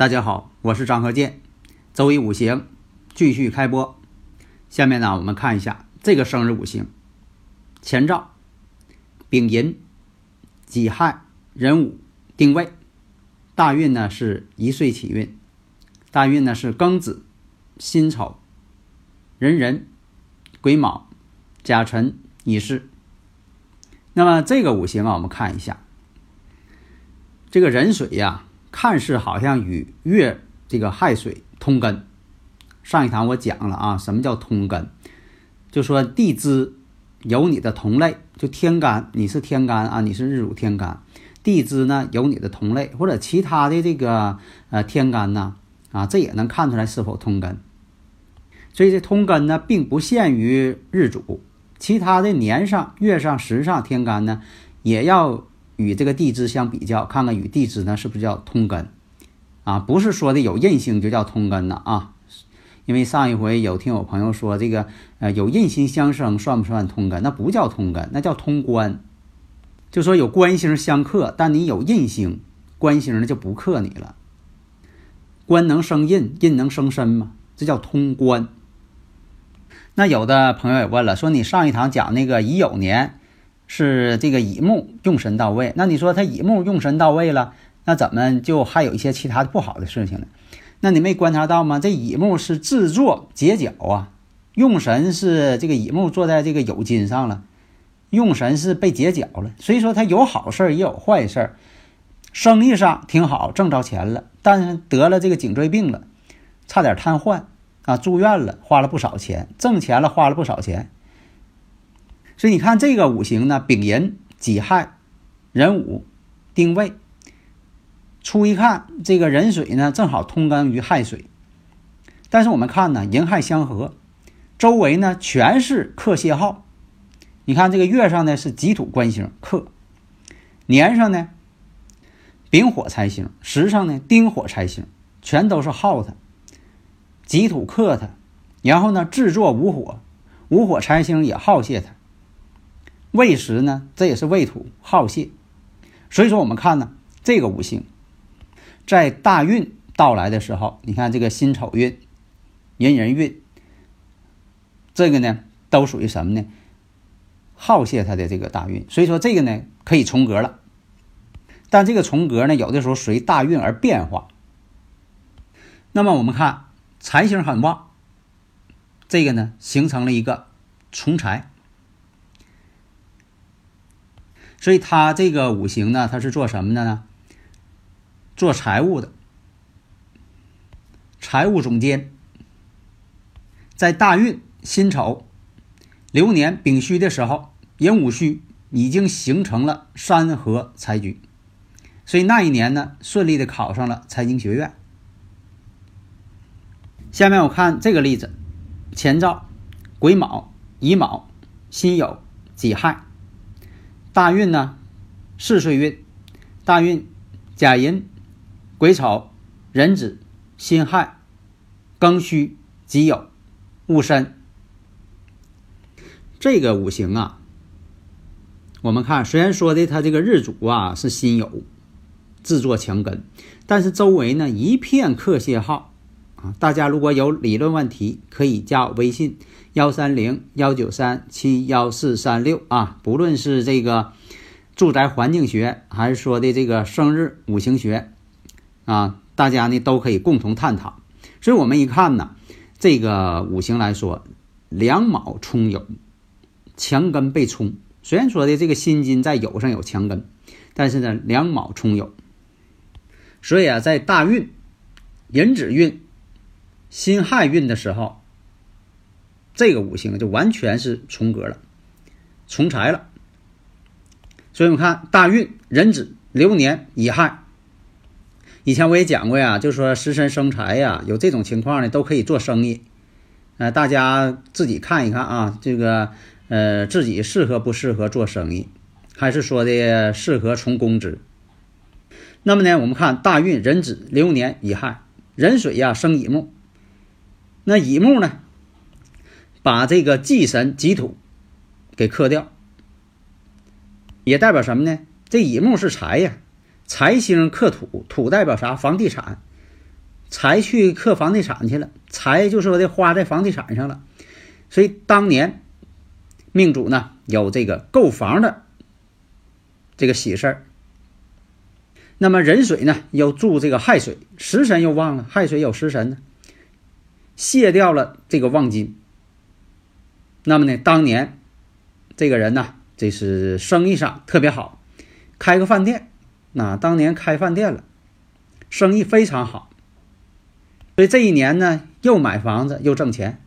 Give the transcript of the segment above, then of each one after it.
大家好，我是张和建，周一五行继续开播。下面呢，我们看一下这个生日五行：乾兆、丙寅、己亥、壬午、丁未。大运呢是一岁起运，大运呢是庚子、辛丑、壬寅、癸卯、甲辰、乙巳。那么这个五行啊，我们看一下，这个壬水呀。看似好像与月这个亥水通根。上一堂我讲了啊，什么叫通根？就说地支有你的同类，就天干，你是天干啊，你是日主天干，地支呢有你的同类，或者其他的这个呃天干呢啊，这也能看出来是否通根。所以这通根呢，并不限于日主，其他的年上、月上、时上天干呢，也要。与这个地支相比较，看看与地支呢是不是叫通根啊？不是说的有印星就叫通根呢啊？因为上一回有听有朋友说这个呃有印星相生算不算通根？那不叫通根，那叫通关。就说有官星相克，但你有印星，官星呢就不克你了。官能生印，印能生身吗？这叫通关。那有的朋友也问了，说你上一堂讲那个乙酉年。是这个乙木用神到位，那你说他乙木用神到位了，那怎么就还有一些其他的不好的事情呢？那你没观察到吗？这乙木是制作结角啊，用神是这个乙木坐在这个酉金上了，用神是被结角了，所以说他有好事也有坏事生意上挺好，挣着钱了，但是得了这个颈椎病了，差点瘫痪啊，住院了，花了不少钱，挣钱了，花了不少钱。所以你看这个五行呢，丙寅、己亥、壬午、丁未。初一看这个壬水呢，正好通根于亥水。但是我们看呢，寅亥相合，周围呢全是克泄号。你看这个月上呢是己土官星克，年上呢丙火财星，时上呢丁火财星，全都是耗它，己土克它，然后呢制作无火，无火财星也耗泄它。未时呢，这也是未土耗泄，所以说我们看呢，这个五行在大运到来的时候，你看这个辛丑运、壬寅运，这个呢都属于什么呢？耗泄它的这个大运，所以说这个呢可以重格了，但这个重格呢有的时候随大运而变化。那么我们看财星很旺，这个呢形成了一个重财。所以他这个五行呢，他是做什么的呢？做财务的，财务总监。在大运辛丑流年丙戌的时候，寅午戌已经形成了三合财局，所以那一年呢，顺利的考上了财经学院。下面我看这个例子：乾兆、癸卯、乙卯、辛酉、己亥。大运呢，四岁运，大运甲寅、癸丑、壬子、辛亥、庚戌、己酉、戊申。这个五行啊，我们看虽然说的他这个日主啊是辛酉，制作强根，但是周围呢一片克泄号啊。大家如果有理论问题，可以加我微信。幺三零幺九三七幺四三六啊，不论是这个住宅环境学，还是说的这个生日五行学啊，大家呢都可以共同探讨。所以我们一看呢，这个五行来说，两卯冲酉，强根被冲。虽然说的这个辛金在酉上有强根，但是呢，两卯冲酉，所以啊，在大运、壬子运、辛亥运的时候。这个五行就完全是重格了，重财了。所以我们看大运壬子流年乙亥。以前我也讲过呀，就说食神生财呀，有这种情况呢，都可以做生意。呃，大家自己看一看啊，这个呃，自己适合不适合做生意，还是说的适合从公职？那么呢，我们看大运壬子流年乙亥，壬水呀生乙木，那乙木呢，把这个忌神己土给克掉，也代表什么呢？这乙木是财呀。财星克土，土代表啥？房地产，财去克房地产去了，财就说的花在房地产上了，所以当年命主呢有这个购房的这个喜事儿。那么壬水呢又助这个亥水，食神又旺了，亥水有食神呢，卸掉了这个旺金。那么呢，当年这个人呢，这是生意上特别好，开个饭店。那当年开饭店了，生意非常好，所以这一年呢又买房子又挣钱。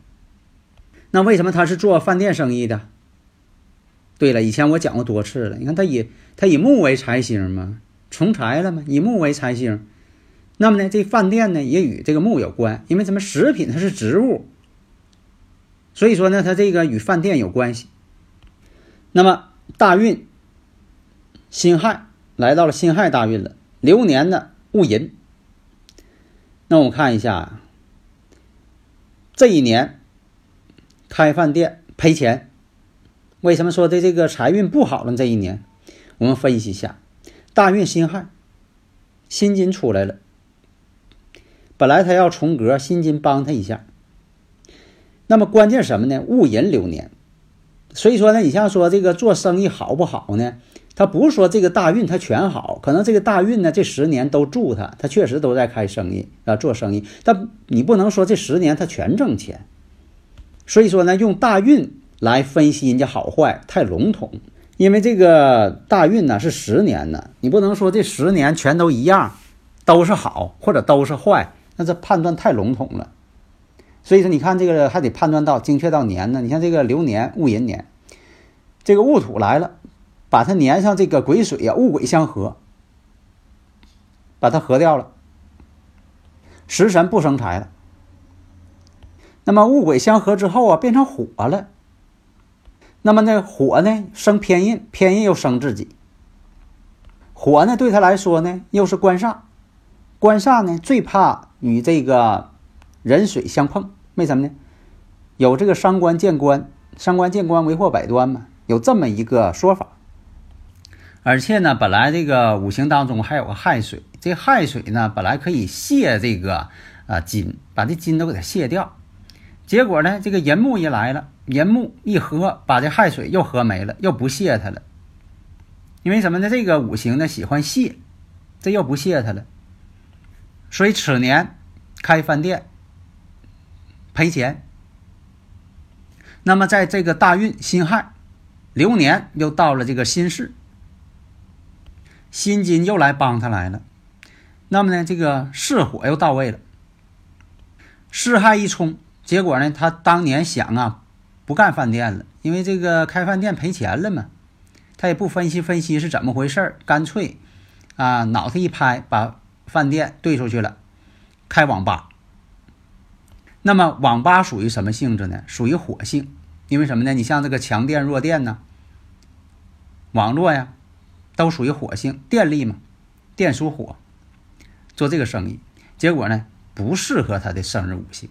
那为什么他是做饭店生意的？对了，以前我讲过多次了。你看他以他以木为财星嘛，从财了嘛，以木为财星。那么呢，这饭店呢也与这个木有关，因为什么？食品它是植物，所以说呢，它这个与饭店有关系。那么大运辛亥。来到了辛亥大运了，流年的戊寅。那我们看一下，这一年开饭店赔钱，为什么说的这个财运不好了？这一年，我们分析一下，大运辛亥，辛金出来了，本来他要重格，辛金帮他一下。那么关键什么呢？戊寅流年，所以说呢，你像说这个做生意好不好呢？他不是说这个大运他全好，可能这个大运呢这十年都助他，他确实都在开生意啊做生意，但你不能说这十年他全挣钱。所以说呢，用大运来分析人家好坏太笼统，因为这个大运呢是十年呢，你不能说这十年全都一样，都是好或者都是坏，那这判断太笼统了。所以说你看这个还得判断到精确到年呢，你像这个流年戊寅年，这个戊土来了。把它粘上这个癸水呀，戊癸相合，把它合掉了。食神不生财了。那么戊癸相合之后啊，变成火了。那么那火呢，生偏印，偏印又生自己。火呢，对他来说呢，又是官煞。官煞呢，最怕与这个人水相碰。为什么呢？有这个伤官见官，伤官见官为祸百端嘛，有这么一个说法。而且呢，本来这个五行当中还有个亥水，这亥水呢本来可以泄这个啊金，把这金都给它泄掉。结果呢，这个寅木一来了，寅木一合，把这亥水又合没了，又不泄它了。因为什么呢？这个五行呢喜欢泄，这又不泄它了。所以此年开饭店赔钱。那么在这个大运辛亥流年又到了这个辛巳。辛金又来帮他来了，那么呢，这个巳火又到位了。巳亥一冲，结果呢，他当年想啊，不干饭店了，因为这个开饭店赔钱了嘛。他也不分析分析是怎么回事干脆啊，脑袋一拍，把饭店兑出去了，开网吧。那么网吧属于什么性质呢？属于火性，因为什么呢？你像这个强电弱电呢，网络呀。都属于火性，电力嘛，电属火，做这个生意，结果呢不适合他的生日五行。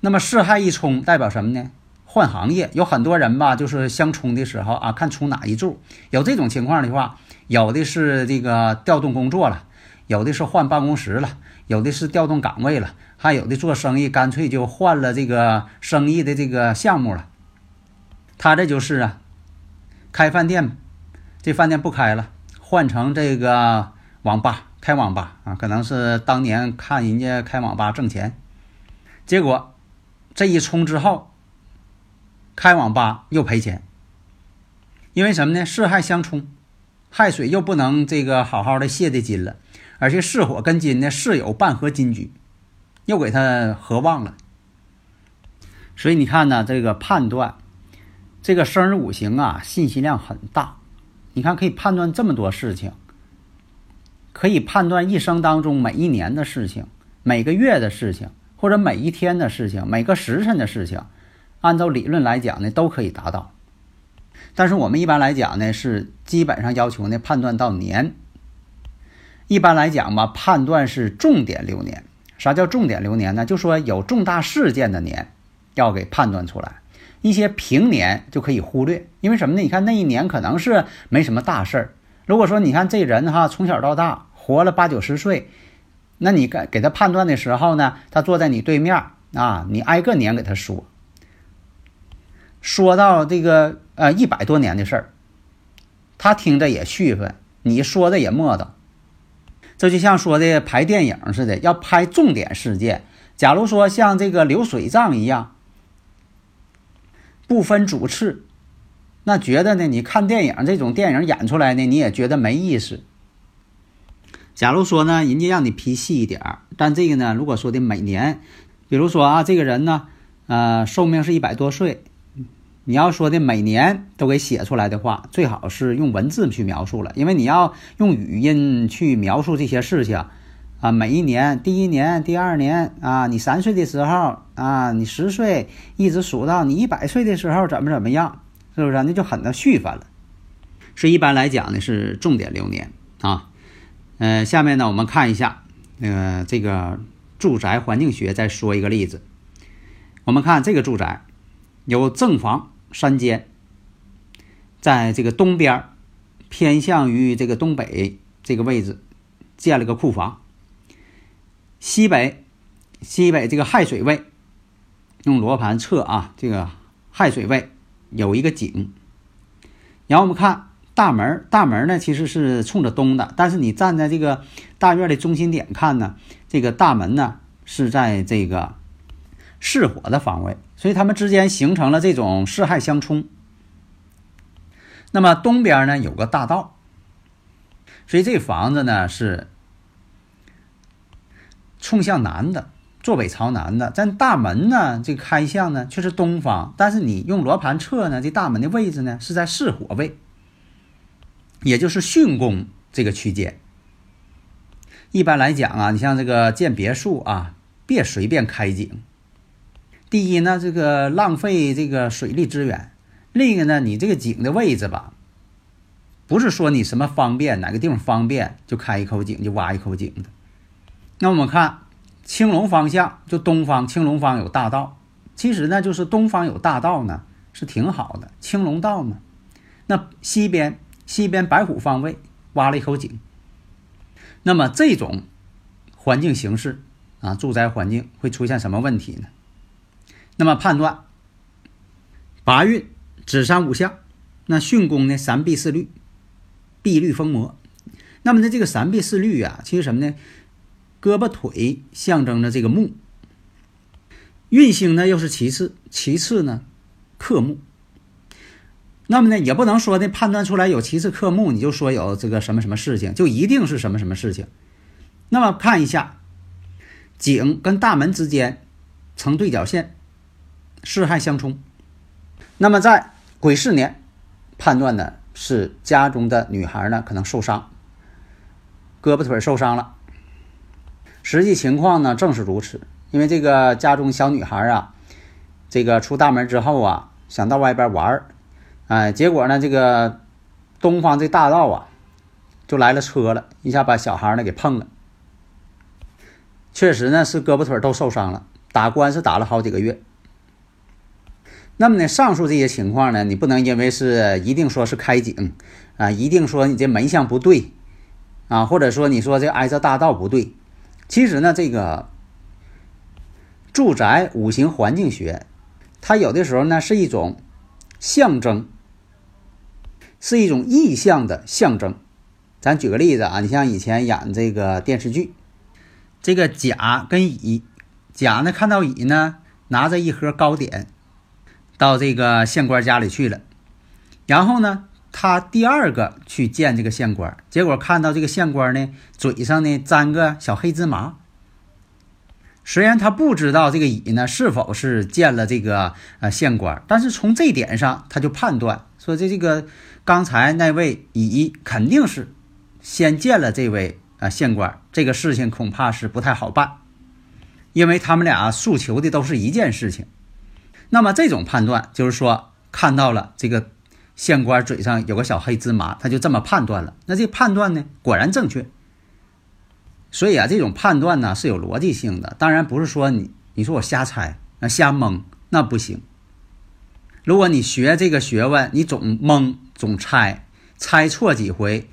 那么四害一冲代表什么呢？换行业，有很多人吧，就是相冲的时候啊，看冲哪一柱。有这种情况的话，有的是这个调动工作了，有的是换办公室了，有的是调动岗位了，还有的做生意干脆就换了这个生意的这个项目了。他这就是啊，开饭店。这饭店不开了，换成这个网吧开网吧啊，可能是当年看人家开网吧挣钱，结果这一冲之后，开网吧又赔钱，因为什么呢？巳亥相冲，害水又不能这个好好的泄的金了，而且巳火跟金呢巳有半合金局，又给他合旺了，所以你看呢，这个判断这个生日五行啊，信息量很大。你看可以判断这么多事情，可以判断一生当中每一年的事情、每个月的事情，或者每一天的事情、每个时辰的事情。按照理论来讲呢，都可以达到。但是我们一般来讲呢，是基本上要求呢判断到年。一般来讲吧，判断是重点流年。啥叫重点流年呢？就说有重大事件的年，要给判断出来。一些平年就可以忽略，因为什么呢？你看那一年可能是没什么大事儿。如果说你看这人哈，从小到大活了八九十岁，那你给给他判断的时候呢，他坐在你对面啊，你挨个年给他说，说到这个呃一百多年的事儿，他听着也绪分，你说的也磨叨。这就像说的拍电影似的，要拍重点事件。假如说像这个流水账一样，不分主次，那觉得呢？你看电影这种电影演出来呢，你也觉得没意思。假如说呢，人家让你批细一点儿，但这个呢，如果说的每年，比如说啊，这个人呢，呃，寿命是一百多岁。你要说的每年都给写出来的话，最好是用文字去描述了，因为你要用语音去描述这些事情，啊，每一年，第一年、第二年啊，你三岁的时候啊，你十岁，一直数到你一百岁的时候怎么怎么样，是不是？那就很的续分了。是一般来讲呢，是重点流年啊。呃，下面呢，我们看一下，呃，这个住宅环境学再说一个例子。我们看这个住宅有正房。山间，在这个东边偏向于这个东北这个位置，建了个库房。西北，西北这个亥水位，用罗盘测啊，这个亥水位有一个井。然后我们看大门，大门呢其实是冲着东的，但是你站在这个大院的中心点看呢，这个大门呢是在这个。巳火的方位，所以它们之间形成了这种四害相冲。那么东边呢有个大道，所以这房子呢是冲向南的，坐北朝南的。但大门呢这个开向呢却是东方，但是你用罗盘测呢，这大门的位置呢是在巳火位，也就是巽宫这个区间。一般来讲啊，你像这个建别墅啊，别随便开井。第一呢，这个浪费这个水利资源；另一个呢，你这个井的位置吧，不是说你什么方便哪个地方方便就开一口井就挖一口井的。那我们看青龙方向，就东方青龙方有大道，其实呢就是东方有大道呢是挺好的，青龙道嘛。那西边西边白虎方位挖了一口井，那么这种环境形势啊，住宅环境会出现什么问题呢？那么判断，八运子山五象，那巽宫呢？三碧四绿，碧绿风魔。那么呢，这个三碧四绿啊，其实什么呢？胳膊腿象征着这个木。运星呢又是其次，其次呢克木。那么呢，也不能说呢判断出来有其次克木，你就说有这个什么什么事情，就一定是什么什么事情。那么看一下井跟大门之间成对角线。四害相冲，那么在癸巳年判断呢是家中的女孩呢可能受伤，胳膊腿受伤了。实际情况呢正是如此，因为这个家中小女孩啊，这个出大门之后啊，想到外边玩儿，哎，结果呢这个东方这大道啊就来了车了，一下把小孩呢给碰了，确实呢是胳膊腿都受伤了，打官司打了好几个月。那么呢，上述这些情况呢，你不能因为是一定说是开井啊，一定说你这门向不对啊，或者说你说这挨着大道不对。其实呢，这个住宅五行环境学，它有的时候呢是一种象征，是一种意象的象征。咱举个例子啊，你像以前演这个电视剧，这个甲跟乙，甲呢看到乙呢拿着一盒糕点。到这个县官家里去了，然后呢，他第二个去见这个县官，结果看到这个县官呢嘴上呢粘个小黑芝麻，虽然他不知道这个乙呢是否是见了这个呃县官，但是从这点上他就判断说这这个刚才那位乙肯定是先见了这位啊县官，这个事情恐怕是不太好办，因为他们俩诉求的都是一件事情。那么这种判断就是说看到了这个县官嘴上有个小黑芝麻，他就这么判断了。那这判断呢果然正确。所以啊，这种判断呢是有逻辑性的。当然不是说你你说我瞎猜，那瞎蒙那不行。如果你学这个学问，你总蒙总猜，猜错几回，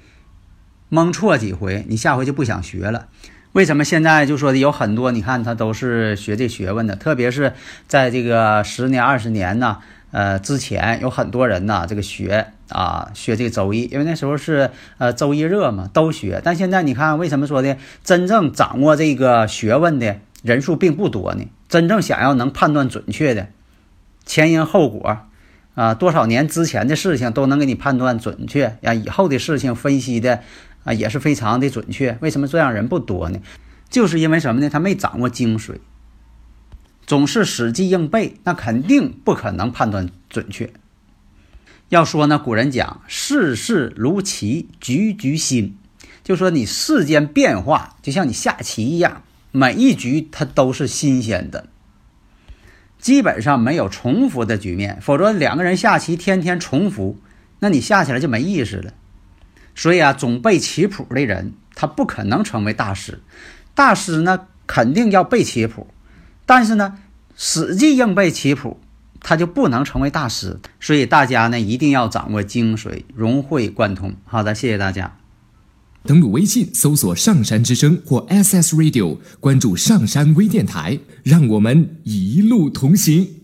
蒙错几回，你下回就不想学了。为什么现在就说的有很多？你看他都是学这学问的，特别是在这个十年二十年呢。呃，之前有很多人呢，这个学啊，学这个周易，因为那时候是呃周易热嘛，都学。但现在你看，为什么说的真正掌握这个学问的人数并不多呢？真正想要能判断准确的前因后果啊，多少年之前的事情都能给你判断准确呀，以后的事情分析的啊也是非常的准确。为什么这样人不多呢？就是因为什么呢？他没掌握精髓。总是死记硬背，那肯定不可能判断准确。要说呢，古人讲世事如棋，局局新，就说你世间变化就像你下棋一样，每一局它都是新鲜的，基本上没有重复的局面。否则两个人下棋天天重复，那你下起来就没意思了。所以啊，总背棋谱的人，他不可能成为大师。大师呢，肯定要背棋谱。但是呢，死记硬背棋谱，他就不能成为大师。所以大家呢，一定要掌握精髓，融会贯通。好的，谢谢大家。登录微信搜索“上山之声”或 “SS Radio”，关注上山微电台，让我们一路同行。